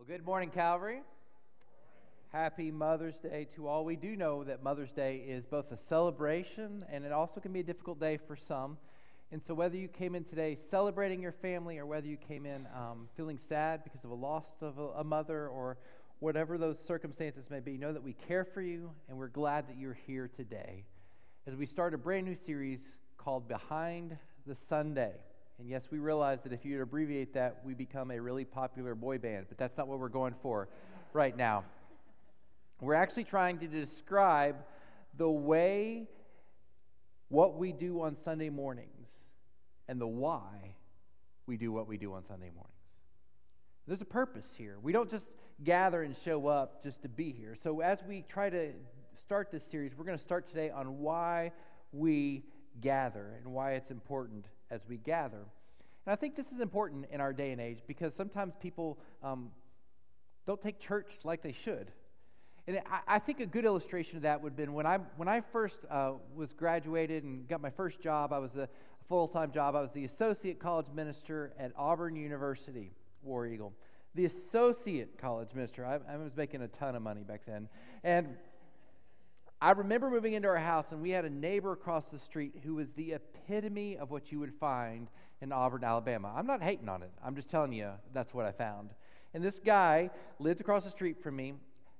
Well, good morning, Calvary. Happy Mother's Day to all. We do know that Mother's Day is both a celebration and it also can be a difficult day for some. And so, whether you came in today celebrating your family or whether you came in um, feeling sad because of a loss of a, a mother or whatever those circumstances may be, know that we care for you and we're glad that you're here today as we start a brand new series called Behind the Sunday. And yes, we realize that if you abbreviate that, we become a really popular boy band, but that's not what we're going for right now. We're actually trying to describe the way what we do on Sunday mornings and the why we do what we do on Sunday mornings. There's a purpose here. We don't just gather and show up just to be here. So, as we try to start this series, we're going to start today on why we gather and why it's important as we gather. And I think this is important in our day and age because sometimes people um, don't take church like they should. And I, I, think a good illustration of that would have been when I, when I first uh, was graduated and got my first job, I was a full time job. I was the associate college minister at Auburn University, War Eagle. The associate college minister. I, I was making a ton of money back then. And I remember moving into our house, and we had a neighbor across the street who was the epitome of what you would find in Auburn, Alabama. I'm not hating on it, I'm just telling you that's what I found. And this guy lived across the street from me.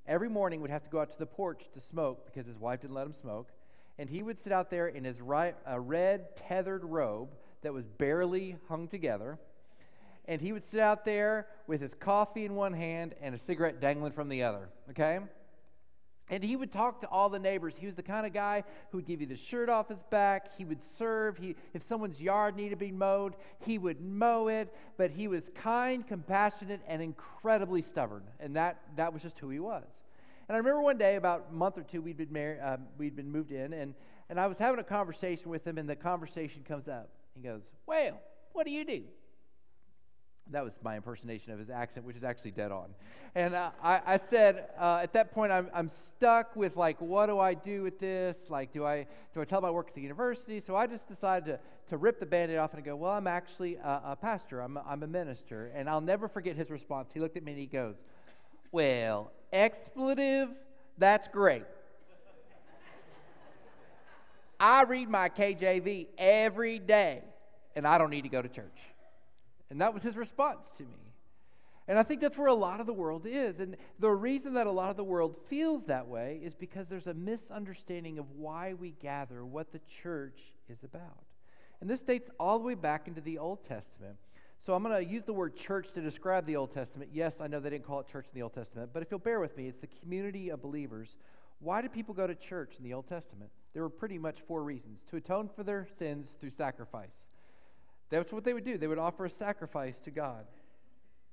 Every morning would have to go out to the porch to smoke because his wife didn't let him smoke. And he would sit out there in his right, a red tethered robe that was barely hung together. And he would sit out there with his coffee in one hand and a cigarette dangling from the other. Okay? And he would talk to all the neighbors. He was the kind of guy who would give you the shirt off his back. He would serve. He, if someone's yard needed to be mowed, he would mow it. But he was kind, compassionate, and incredibly stubborn. And that, that was just who he was. And I remember one day, about a month or two, we'd been, uh, we'd been moved in, and, and I was having a conversation with him, and the conversation comes up. He goes, Well, what do you do? That was my impersonation of his accent, which is actually dead on. And uh, I, I, said, uh, at that point, I'm, I'm stuck with like, what do I do with this? Like, do I do I tell I work at the university? So I just decided to, to rip the band-aid off and go, well, I'm actually a, a pastor. I'm I'm a minister. And I'll never forget his response. He looked at me and he goes, well, expletive, that's great. I read my KJV every day, and I don't need to go to church. And that was his response to me. And I think that's where a lot of the world is. And the reason that a lot of the world feels that way is because there's a misunderstanding of why we gather, what the church is about. And this dates all the way back into the Old Testament. So I'm going to use the word church to describe the Old Testament. Yes, I know they didn't call it church in the Old Testament, but if you'll bear with me, it's the community of believers. Why did people go to church in the Old Testament? There were pretty much four reasons to atone for their sins through sacrifice. That's what they would do. They would offer a sacrifice to God.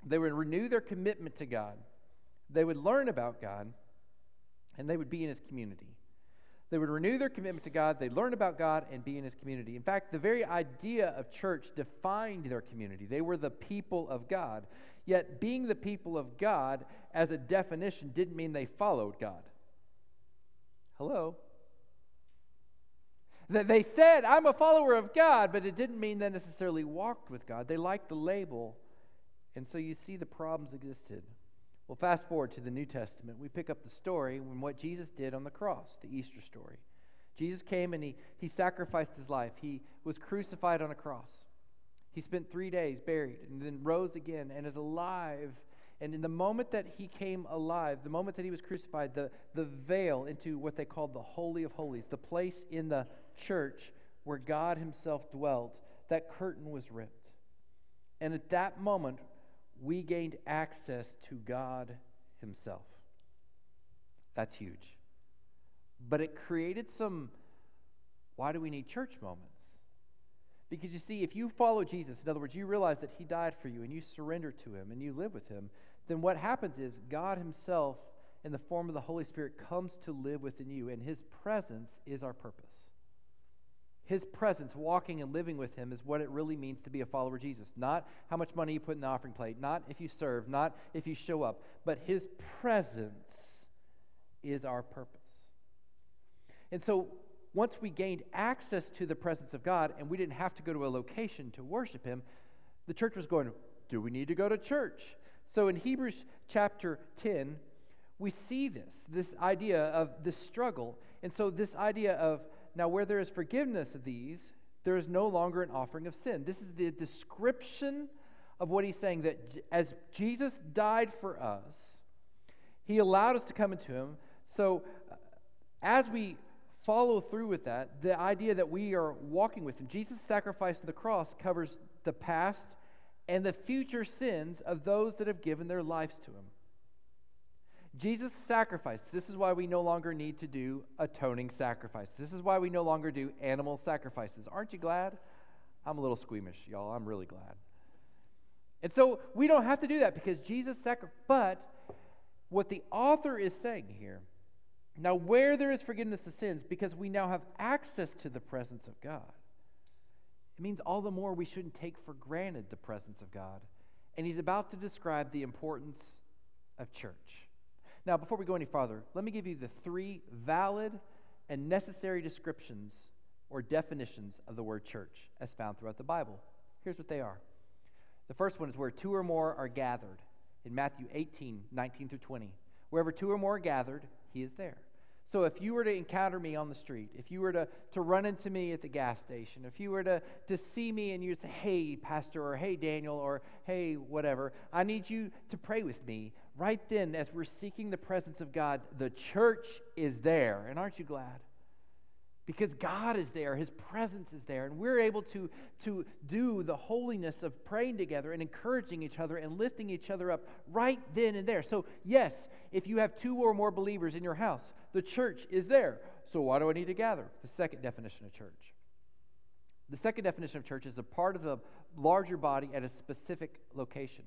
They would renew their commitment to God. They would learn about God, and they would be in His community. They would renew their commitment to God, they'd learn about God, and be in His community. In fact, the very idea of church defined their community. They were the people of God. Yet, being the people of God, as a definition, didn't mean they followed God. Hello? That they said, I'm a follower of God, but it didn't mean they necessarily walked with God. They liked the label, and so you see the problems existed. Well, fast forward to the New Testament. We pick up the story when what Jesus did on the cross, the Easter story. Jesus came and he, he sacrificed his life. He was crucified on a cross. He spent three days buried and then rose again and is alive and in the moment that he came alive, the moment that he was crucified, the, the veil into what they called the Holy of Holies, the place in the church where God himself dwelt, that curtain was ripped. And at that moment, we gained access to God himself. That's huge. But it created some why do we need church moments? Because you see, if you follow Jesus, in other words, you realize that he died for you and you surrender to him and you live with him, then what happens is God Himself, in the form of the Holy Spirit, comes to live within you, and His presence is our purpose. His presence, walking and living with Him, is what it really means to be a follower of Jesus. Not how much money you put in the offering plate, not if you serve, not if you show up, but His presence is our purpose. And so, once we gained access to the presence of God and we didn't have to go to a location to worship Him, the church was going, Do we need to go to church? So in Hebrews chapter 10, we see this, this idea of this struggle. And so, this idea of now, where there is forgiveness of these, there is no longer an offering of sin. This is the description of what he's saying that as Jesus died for us, he allowed us to come into him. So, uh, as we follow through with that, the idea that we are walking with him, Jesus' sacrifice on the cross covers the past and the future sins of those that have given their lives to him. Jesus' sacrifice, this is why we no longer need to do atoning sacrifice. This is why we no longer do animal sacrifices. Aren't you glad? I'm a little squeamish, y'all. I'm really glad. And so we don't have to do that because Jesus sacrificed. But what the author is saying here, now where there is forgiveness of sins, because we now have access to the presence of God, it means all the more we shouldn't take for granted the presence of God. And he's about to describe the importance of church. Now, before we go any farther, let me give you the three valid and necessary descriptions or definitions of the word church as found throughout the Bible. Here's what they are. The first one is where two or more are gathered in Matthew 18, 19 through 20. Wherever two or more are gathered, he is there. So if you were to encounter me on the street, if you were to, to run into me at the gas station, if you were to, to see me and you say, hey, Pastor, or hey, Daniel, or hey, whatever, I need you to pray with me right then, as we're seeking the presence of God, the church is there. And aren't you glad? Because God is there, His presence is there, and we're able to, to do the holiness of praying together and encouraging each other and lifting each other up right then and there. So, yes, if you have two or more believers in your house, the church is there. So, why do I need to gather? The second definition of church. The second definition of church is a part of the larger body at a specific location.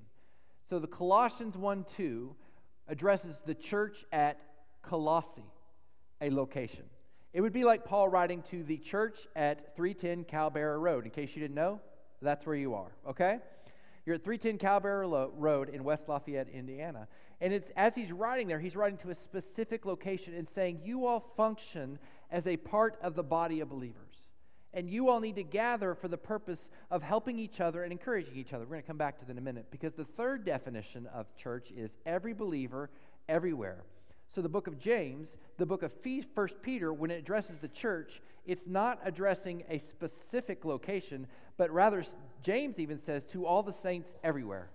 So the Colossians 1 2 addresses the church at Colossae, a location. It would be like Paul writing to the church at 310 Kalberer Road. In case you didn't know, that's where you are, okay? You're at 310 Kalberer Road in West Lafayette, Indiana. And it's, as he's writing there, he's writing to a specific location and saying, You all function as a part of the body of believers. And you all need to gather for the purpose of helping each other and encouraging each other. We're going to come back to that in a minute because the third definition of church is every believer everywhere. So the book of James, the book of First Peter, when it addresses the church, it's not addressing a specific location, but rather James even says to all the saints everywhere.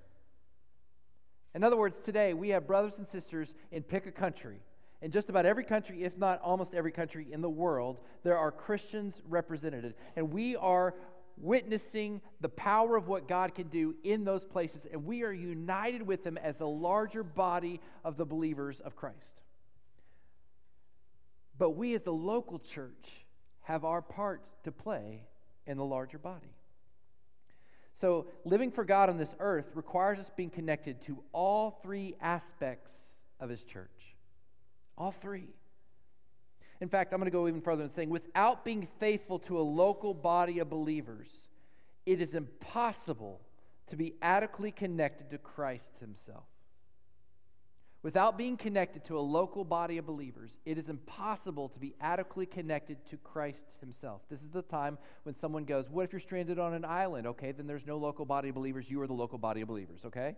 In other words, today we have brothers and sisters in pick a country in just about every country, if not almost every country in the world, there are Christians represented. And we are witnessing the power of what God can do in those places, and we are united with them as the larger body of the believers of Christ. But we, as the local church, have our part to play in the larger body. So, living for God on this earth requires us being connected to all three aspects of His church. All three. In fact, I'm going to go even further and saying, without being faithful to a local body of believers, it is impossible to be adequately connected to Christ Himself. Without being connected to a local body of believers, it is impossible to be adequately connected to Christ Himself. This is the time when someone goes, What if you're stranded on an island? Okay, then there's no local body of believers. You are the local body of believers, okay?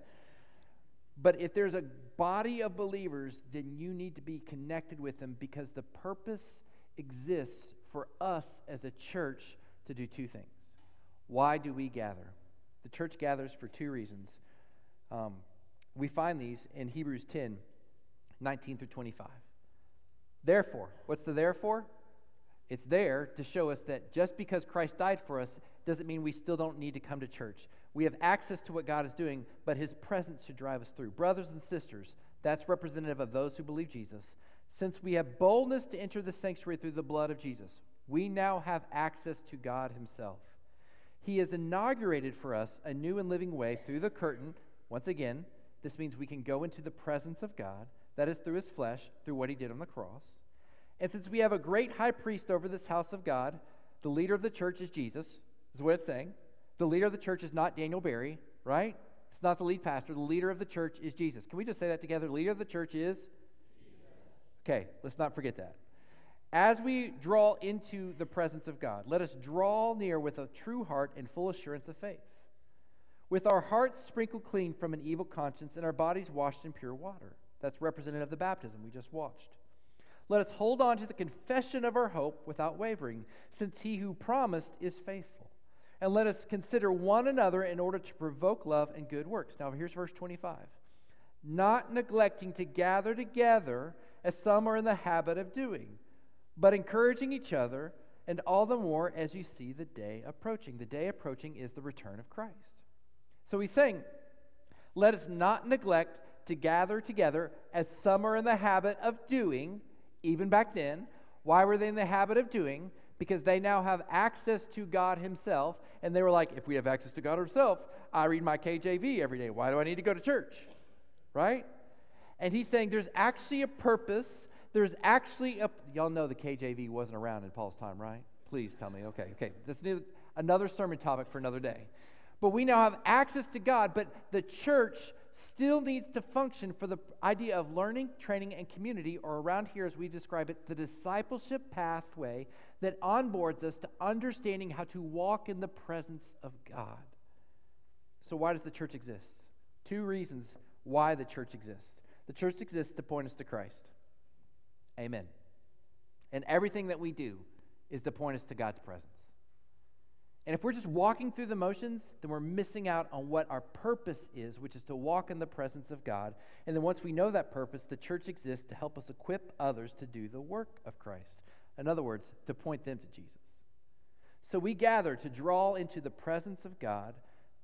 But if there's a body of believers, then you need to be connected with them because the purpose exists for us as a church to do two things. Why do we gather? The church gathers for two reasons. Um, we find these in Hebrews 10 19 through 25. Therefore, what's the therefore? It's there to show us that just because Christ died for us doesn't mean we still don't need to come to church. We have access to what God is doing, but his presence should drive us through. Brothers and sisters, that's representative of those who believe Jesus. Since we have boldness to enter the sanctuary through the blood of Jesus, we now have access to God himself. He has inaugurated for us a new and living way through the curtain. Once again, this means we can go into the presence of God, that is through his flesh, through what he did on the cross. And since we have a great high priest over this house of God, the leader of the church is Jesus, is what it's saying. The leader of the church is not Daniel Barry, right? It's not the lead pastor. The leader of the church is Jesus. Can we just say that together? The leader of the church is? Okay, let's not forget that. As we draw into the presence of God, let us draw near with a true heart and full assurance of faith. With our hearts sprinkled clean from an evil conscience and our bodies washed in pure water. That's representative of the baptism we just watched. Let us hold on to the confession of our hope without wavering, since he who promised is faithful. And let us consider one another in order to provoke love and good works. Now, here's verse 25. Not neglecting to gather together, as some are in the habit of doing, but encouraging each other, and all the more as you see the day approaching. The day approaching is the return of Christ. So he's saying, let us not neglect to gather together, as some are in the habit of doing, even back then. Why were they in the habit of doing? Because they now have access to God Himself. And they were like, if we have access to God Himself, I read my KJV every day. Why do I need to go to church? Right? And he's saying there's actually a purpose. There's actually a. Y'all know the KJV wasn't around in Paul's time, right? Please tell me. Okay, okay. This is another sermon topic for another day. But we now have access to God, but the church still needs to function for the idea of learning, training, and community, or around here as we describe it, the discipleship pathway that onboards us to understanding how to walk in the presence of God. So, why does the church exist? Two reasons why the church exists. The church exists to point us to Christ. Amen. And everything that we do is to point us to God's presence. And if we're just walking through the motions, then we're missing out on what our purpose is, which is to walk in the presence of God. And then once we know that purpose, the church exists to help us equip others to do the work of Christ. In other words, to point them to Jesus. So we gather to draw into the presence of God,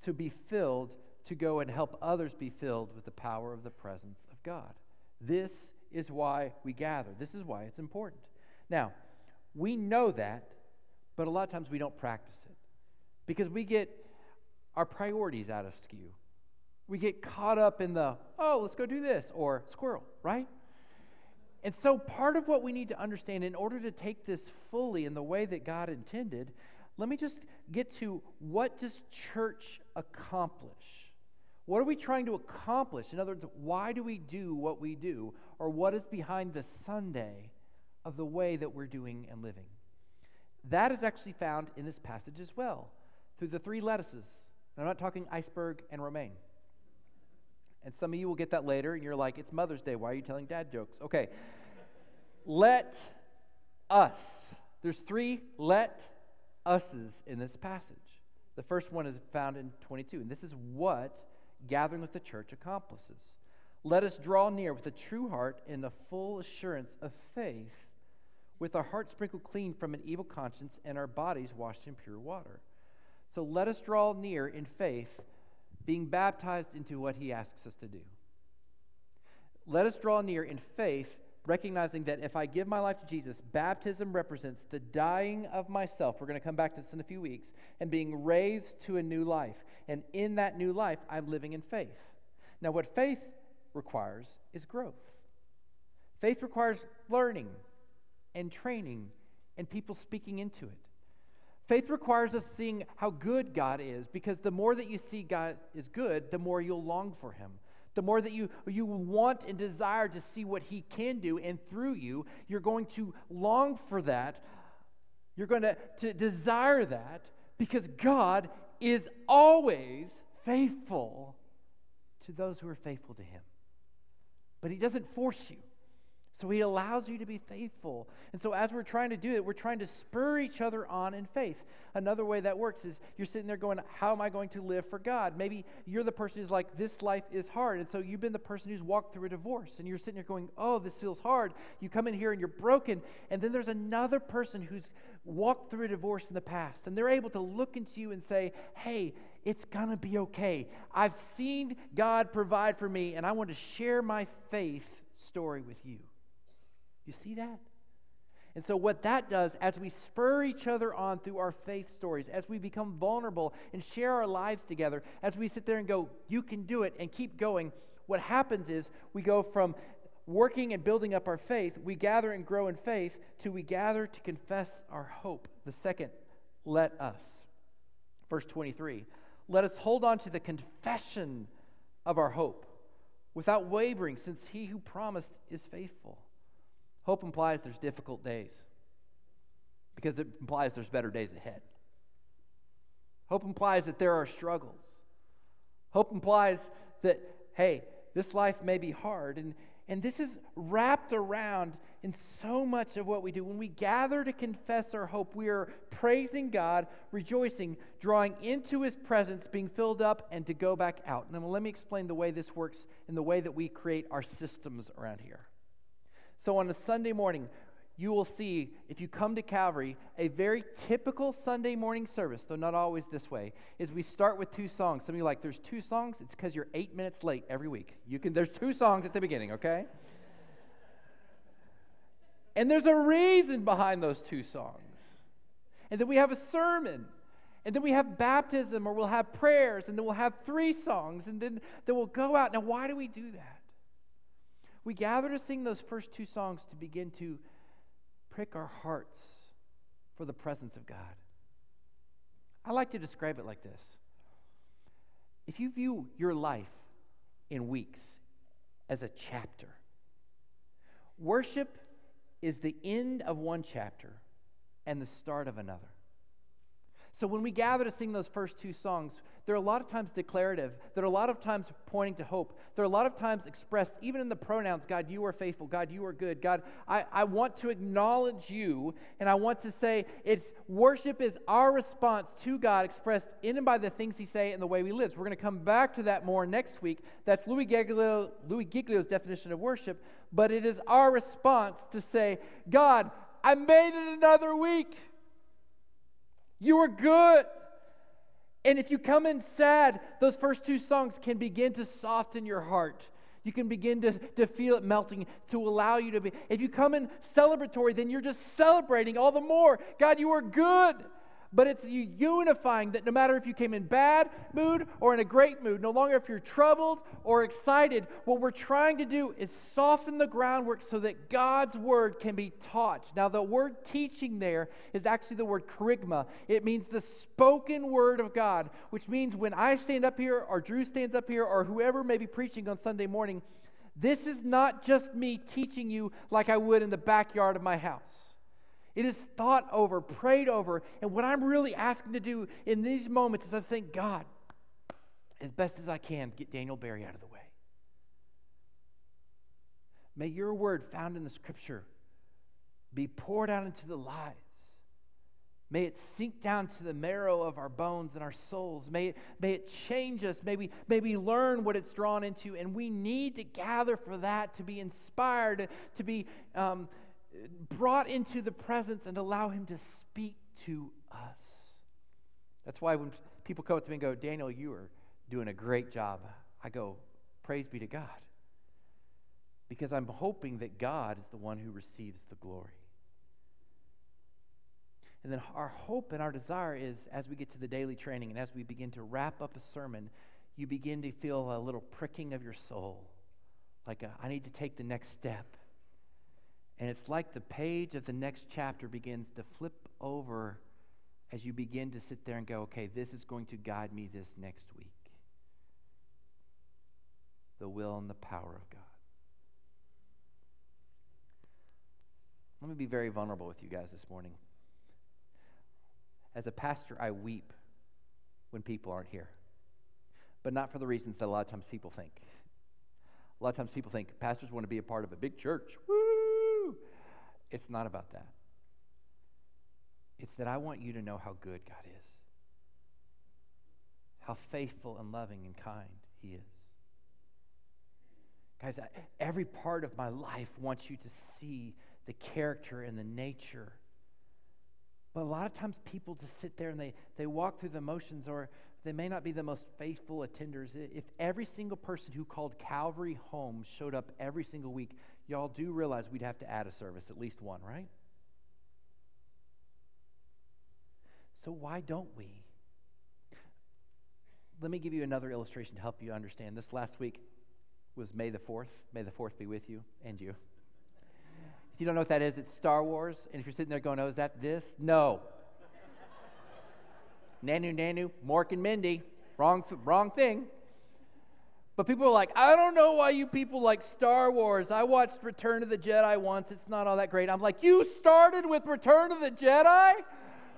to be filled, to go and help others be filled with the power of the presence of God. This is why we gather. This is why it's important. Now, we know that, but a lot of times we don't practice it because we get our priorities out of skew. We get caught up in the, oh, let's go do this, or squirrel, right? And so, part of what we need to understand in order to take this fully in the way that God intended, let me just get to what does church accomplish? What are we trying to accomplish? In other words, why do we do what we do? Or what is behind the Sunday of the way that we're doing and living? That is actually found in this passage as well through the three lettuces. I'm not talking iceberg and romaine. And some of you will get that later, and you're like, it's Mother's Day. Why are you telling dad jokes? Okay. let us. There's three let us's in this passage. The first one is found in 22, and this is what gathering with the church accomplishes. Let us draw near with a true heart in a full assurance of faith, with our hearts sprinkled clean from an evil conscience and our bodies washed in pure water. So let us draw near in faith, being baptized into what he asks us to do. Let us draw near in faith, recognizing that if I give my life to Jesus, baptism represents the dying of myself. We're going to come back to this in a few weeks, and being raised to a new life. And in that new life, I'm living in faith. Now, what faith requires is growth. Faith requires learning and training and people speaking into it. Faith requires us seeing how good God is because the more that you see God is good, the more you'll long for Him. The more that you, you want and desire to see what He can do, and through you, you're going to long for that. You're going to, to desire that because God is always faithful to those who are faithful to Him. But He doesn't force you. So he allows you to be faithful. And so as we're trying to do it, we're trying to spur each other on in faith. Another way that works is you're sitting there going, How am I going to live for God? Maybe you're the person who's like, This life is hard. And so you've been the person who's walked through a divorce and you're sitting there going, Oh, this feels hard. You come in here and you're broken. And then there's another person who's walked through a divorce in the past and they're able to look into you and say, Hey, it's going to be okay. I've seen God provide for me and I want to share my faith story with you. You see that? And so, what that does, as we spur each other on through our faith stories, as we become vulnerable and share our lives together, as we sit there and go, You can do it, and keep going, what happens is we go from working and building up our faith, we gather and grow in faith, to we gather to confess our hope. The second, let us. Verse 23 Let us hold on to the confession of our hope without wavering, since he who promised is faithful. Hope implies there's difficult days because it implies there's better days ahead. Hope implies that there are struggles. Hope implies that, hey, this life may be hard. And, and this is wrapped around in so much of what we do. When we gather to confess our hope, we are praising God, rejoicing, drawing into His presence, being filled up, and to go back out. Now, let me explain the way this works and the way that we create our systems around here. So, on a Sunday morning, you will see, if you come to Calvary, a very typical Sunday morning service, though not always this way, is we start with two songs. Some of you like, there's two songs? It's because you're eight minutes late every week. You can, there's two songs at the beginning, okay? And there's a reason behind those two songs. And then we have a sermon. And then we have baptism, or we'll have prayers, and then we'll have three songs, and then, then we'll go out. Now, why do we do that? We gather to sing those first two songs to begin to prick our hearts for the presence of God. I like to describe it like this if you view your life in weeks as a chapter, worship is the end of one chapter and the start of another. So when we gather to sing those first two songs, they're a lot of times declarative. They're a lot of times pointing to hope. They're a lot of times expressed even in the pronouns God, you are faithful. God, you are good. God, I, I want to acknowledge you, and I want to say it's worship is our response to God expressed in and by the things He say and the way we live. So we're going to come back to that more next week. That's Louis, Giglio, Louis Giglio's definition of worship, but it is our response to say, God, I made it another week. You are good. And if you come in sad, those first two songs can begin to soften your heart. You can begin to, to feel it melting to allow you to be. If you come in celebratory, then you're just celebrating all the more. God, you are good but it's you unifying that no matter if you came in bad mood or in a great mood, no longer if you're troubled or excited, what we're trying to do is soften the groundwork so that God's word can be taught. Now, the word teaching there is actually the word kerygma. It means the spoken word of God, which means when I stand up here or Drew stands up here or whoever may be preaching on Sunday morning, this is not just me teaching you like I would in the backyard of my house. It is thought over, prayed over. And what I'm really asking to do in these moments is I'm saying, God, as best as I can, get Daniel Barry out of the way. May your word found in the scripture be poured out into the lives. May it sink down to the marrow of our bones and our souls. May it, may it change us. May we, may we learn what it's drawn into. And we need to gather for that, to be inspired, to be um, brought into the presence and allow Him to speak to us. That's why when people come up to me and go, Daniel, you are doing a great job, I go, Praise be to God. Because I'm hoping that God is the one who receives the glory. And then our hope and our desire is as we get to the daily training and as we begin to wrap up a sermon, you begin to feel a little pricking of your soul. Like, a, I need to take the next step. And it's like the page of the next chapter begins to flip over as you begin to sit there and go, okay, this is going to guide me this next week. The will and the power of God. Let me be very vulnerable with you guys this morning. As a pastor, I weep when people aren't here, but not for the reasons that a lot of times people think. A lot of times people think pastors want to be a part of a big church. Woo! It's not about that. It's that I want you to know how good God is, how faithful and loving and kind He is. Guys, every part of my life wants you to see the character and the nature. But a lot of times people just sit there and they, they walk through the motions, or they may not be the most faithful attenders. If every single person who called Calvary home showed up every single week, y'all do realize we'd have to add a service, at least one, right? So why don't we? Let me give you another illustration to help you understand. This last week was May the 4th. May the 4th be with you and you. If you don't know what that is, it's Star Wars. And if you're sitting there going, oh, is that this? No. Nanu, Nanu, Mork and Mindy. Wrong, wrong thing. But people are like, I don't know why you people like Star Wars. I watched Return of the Jedi once. It's not all that great. I'm like, you started with Return of the Jedi?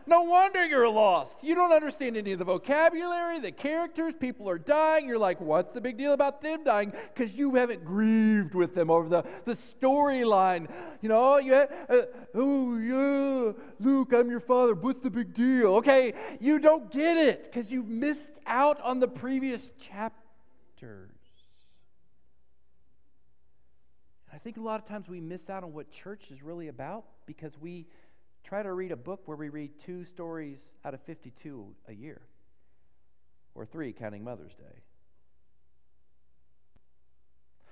No wonder you're lost. You don't understand any of the vocabulary, the characters. People are dying. You're like, what's the big deal about them dying? Because you haven't grieved with them over the, the storyline. You know, you have, uh, oh, yeah, Luke, I'm your father. What's the big deal? Okay, you don't get it because you missed out on the previous chapters. I think a lot of times we miss out on what church is really about because we try to read a book where we read two stories out of 52 a year, or three, counting Mother's Day.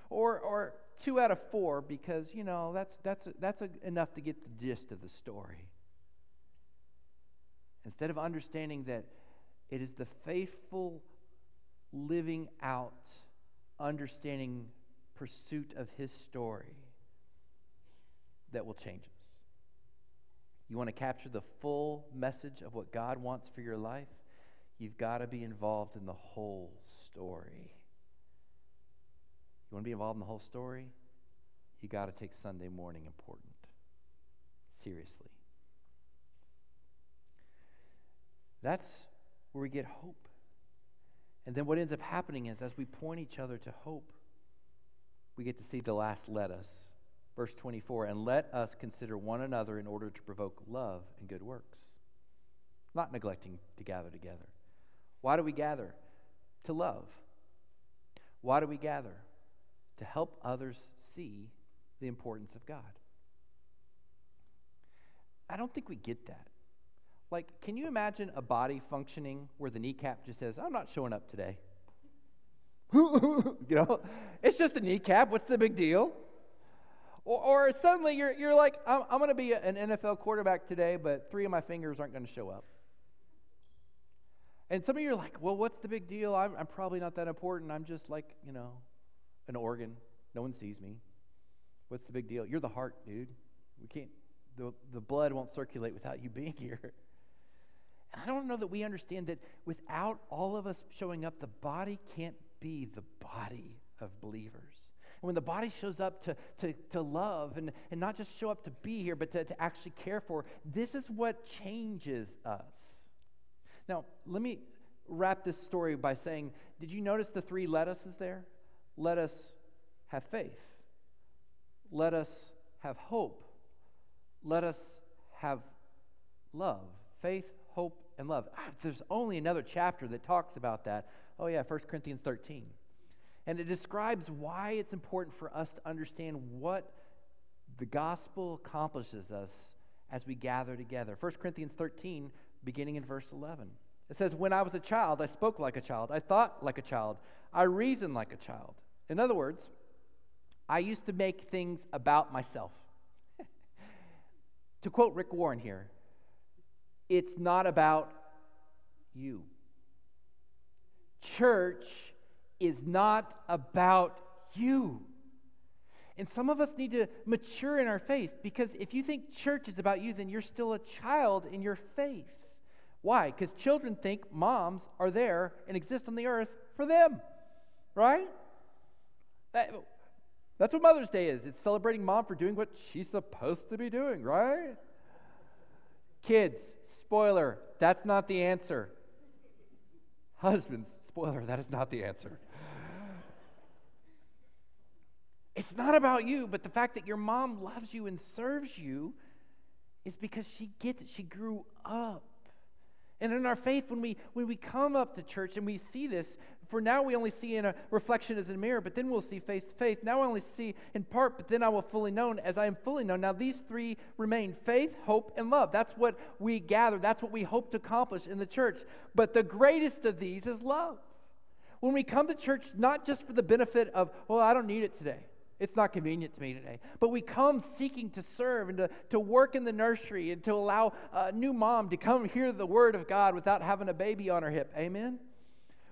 Or, or two out of four because, you know, that's, that's, that's a, enough to get the gist of the story. Instead of understanding that it is the faithful living out, understanding pursuit of his story that will change us. You want to capture the full message of what God wants for your life? You've got to be involved in the whole story. You want to be involved in the whole story? You got to take Sunday morning important. Seriously. That's where we get hope. And then what ends up happening is as we point each other to hope, we get to see the last let us. Verse 24, and let us consider one another in order to provoke love and good works, not neglecting to gather together. Why do we gather? To love. Why do we gather? To help others see the importance of God. I don't think we get that. Like, can you imagine a body functioning where the kneecap just says, I'm not showing up today? you know, it's just a kneecap. What's the big deal? Or, or suddenly you're, you're like, I'm, I'm going to be an NFL quarterback today, but three of my fingers aren't going to show up. And some of you are like, well, what's the big deal? I'm, I'm probably not that important. I'm just like, you know, an organ. No one sees me. What's the big deal? You're the heart, dude. We can't, the, the blood won't circulate without you being here. And I don't know that we understand that without all of us showing up, the body can't be the body of believers. And when the body shows up to, to, to love and, and not just show up to be here, but to, to actually care for, this is what changes us. Now, let me wrap this story by saying did you notice the three let there? Let us have faith. Let us have hope. Let us have love. Faith, hope, and love. Ah, there's only another chapter that talks about that. Oh, yeah, 1 Corinthians 13. And it describes why it's important for us to understand what the gospel accomplishes us as we gather together. 1 Corinthians 13, beginning in verse 11. It says, When I was a child, I spoke like a child, I thought like a child, I reasoned like a child. In other words, I used to make things about myself. to quote Rick Warren here, it's not about you. Church is not about you. And some of us need to mature in our faith because if you think church is about you, then you're still a child in your faith. Why? Because children think moms are there and exist on the earth for them, right? That, that's what Mother's Day is. It's celebrating mom for doing what she's supposed to be doing, right? Kids, spoiler, that's not the answer. Husbands, spoiler, that is not the answer. It's not about you, but the fact that your mom loves you and serves you is because she gets it. She grew up. And in our faith, when we when we come up to church and we see this, for now we only see in a reflection as in a mirror, but then we'll see face to face. Now I only see in part, but then I will fully known as I am fully known. Now these three remain faith, hope, and love. That's what we gather. That's what we hope to accomplish in the church. But the greatest of these is love. When we come to church, not just for the benefit of, well, I don't need it today. It's not convenient to me today. But we come seeking to serve and to, to work in the nursery and to allow a new mom to come hear the word of God without having a baby on her hip. Amen?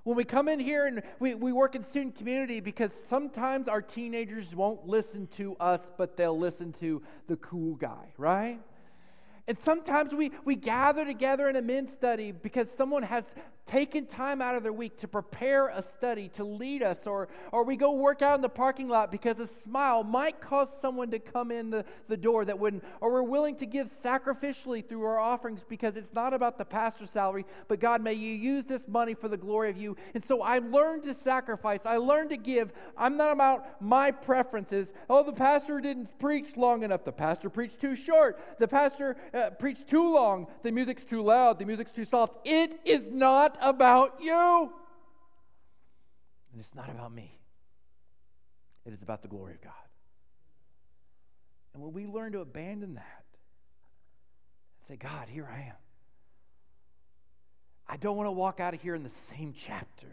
When we come in here and we, we work in student community, because sometimes our teenagers won't listen to us, but they'll listen to the cool guy, right? And sometimes we, we gather together in a men's study because someone has taken time out of their week to prepare a study to lead us, or, or we go work out in the parking lot because a smile might cause someone to come in the, the door that wouldn't, or we're willing to give sacrificially through our offerings because it's not about the pastor's salary, but God, may you use this money for the glory of you. And so I learned to sacrifice, I learned to give. I'm not about my preferences. Oh, the pastor didn't preach long enough, the pastor preached too short, the pastor uh, preached too long, the music's too loud, the music's too soft. It is not about you. And it's not about me. It is about the glory of God. And when we learn to abandon that and say, God, here I am. I don't want to walk out of here in the same chapter.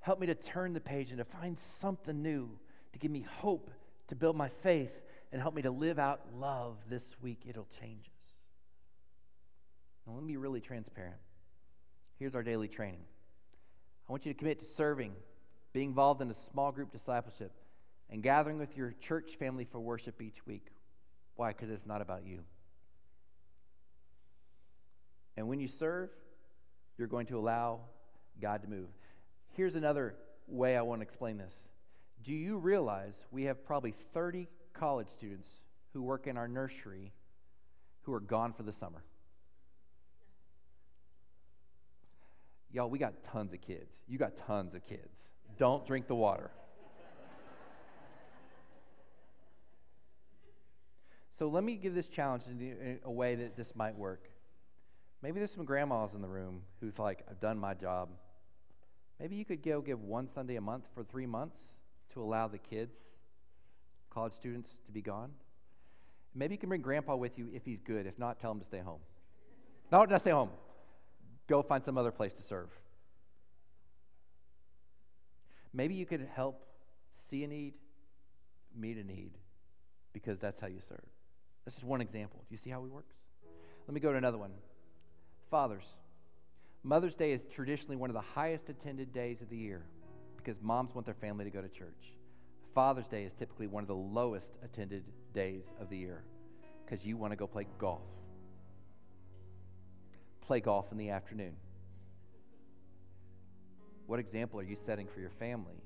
Help me to turn the page and to find something new to give me hope, to build my faith, and help me to live out love this week. It'll change us. Now, let me be really transparent. Here's our daily training. I want you to commit to serving, being involved in a small group discipleship, and gathering with your church family for worship each week. Why? Because it's not about you. And when you serve, you're going to allow God to move. Here's another way I want to explain this. Do you realize we have probably 30 college students who work in our nursery who are gone for the summer? Y'all, we got tons of kids. You got tons of kids. Don't drink the water. So let me give this challenge in a way that this might work. Maybe there's some grandmas in the room who's like, I've done my job. Maybe you could go give one Sunday a month for three months to allow the kids, college students, to be gone. Maybe you can bring grandpa with you if he's good. If not, tell him to stay home. No, not stay home go find some other place to serve. Maybe you could help see a need, meet a need, because that's how you serve. That's just one example. Do you see how it works? Let me go to another one. Fathers, Mother's Day is traditionally one of the highest attended days of the year because moms want their family to go to church. Father's Day is typically one of the lowest attended days of the year because you want to go play golf play golf in the afternoon? What example are you setting for your family?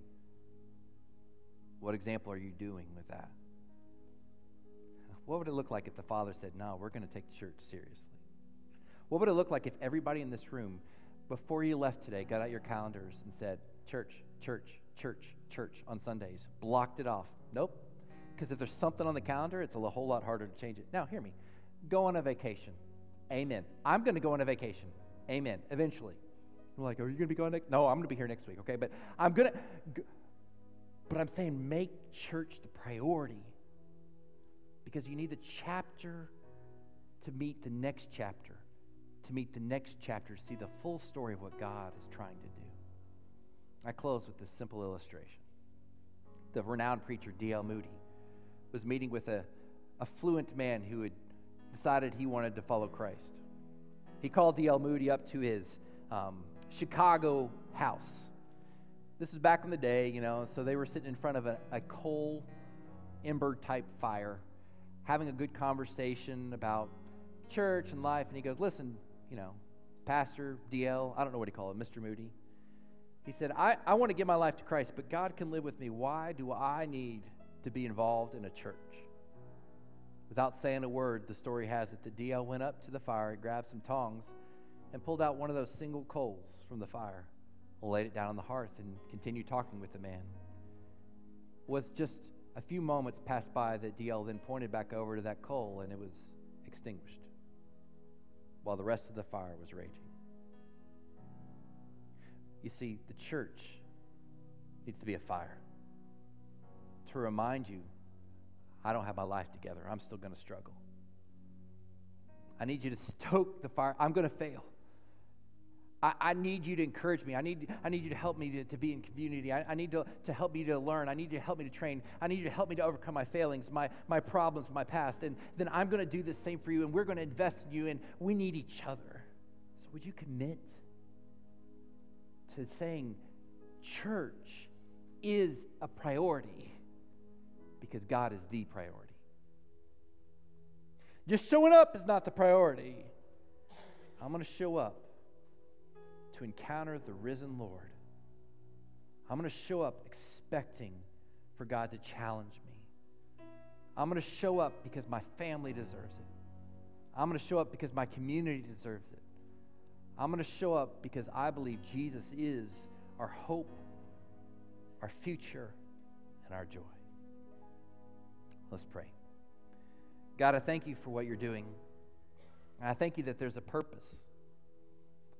What example are you doing with that? What would it look like if the father said, No, we're going to take church seriously? What would it look like if everybody in this room, before you left today, got out your calendars and said, Church, church, church, church on Sundays, blocked it off? Nope. Because if there's something on the calendar, it's a whole lot harder to change it. Now, hear me. Go on a vacation. Amen. I'm going to go on a vacation. Amen. Eventually. I'm like, are you going to be going next? No, I'm going to be here next week, okay? But I'm going to, but I'm saying make church the priority because you need the chapter to meet the next chapter, to meet the next chapter, to see the full story of what God is trying to do. I close with this simple illustration. The renowned preacher D.L. Moody was meeting with a fluent man who had decided he wanted to follow Christ. He called D.L. Moody up to his um, Chicago house. This is back in the day, you know, so they were sitting in front of a, a coal ember type fire, having a good conversation about church and life. And he goes, Listen, you know, Pastor DL, I don't know what he called him, Mr. Moody. He said, I, I want to give my life to Christ, but God can live with me. Why do I need to be involved in a church? Without saying a word, the story has it that DL went up to the fire, grabbed some tongs, and pulled out one of those single coals from the fire, laid it down on the hearth, and continued talking with the man. Was just a few moments passed by that DL then pointed back over to that coal, and it was extinguished while the rest of the fire was raging. You see, the church needs to be a fire to remind you I don't have my life together. I'm still going to struggle. I need you to stoke the fire. I'm going to fail. I, I, need you to encourage me. I need, I need you to help me to, to be in community. I, I need to, to help me to learn. I need you to help me to train. I need you to help me to overcome my failings, my, my problems, my past. And then I'm going to do the same for you, and we're going to invest in you, and we need each other. So would you commit to saying church is a priority? Because God is the priority. Just showing up is not the priority. I'm going to show up to encounter the risen Lord. I'm going to show up expecting for God to challenge me. I'm going to show up because my family deserves it. I'm going to show up because my community deserves it. I'm going to show up because I believe Jesus is our hope, our future, and our joy. Let's pray. God, I thank you for what you're doing. And I thank you that there's a purpose,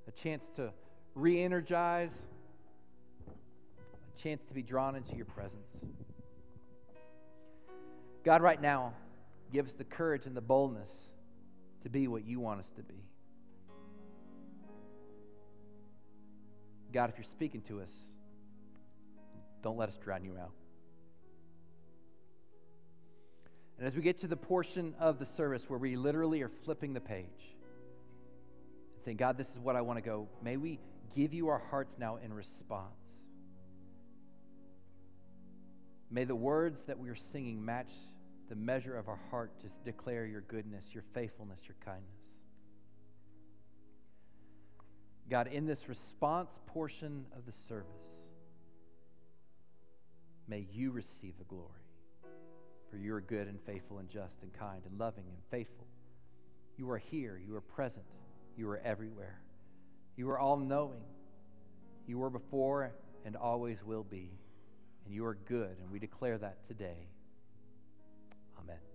a chance to re energize, a chance to be drawn into your presence. God, right now, give us the courage and the boldness to be what you want us to be. God, if you're speaking to us, don't let us drown you out. And as we get to the portion of the service where we literally are flipping the page and saying, God, this is what I want to go, may we give you our hearts now in response. May the words that we are singing match the measure of our heart to declare your goodness, your faithfulness, your kindness. God, in this response portion of the service, may you receive the glory. For you are good and faithful and just and kind and loving and faithful. You are here. You are present. You are everywhere. You are all knowing. You were before and always will be. And you are good. And we declare that today. Amen.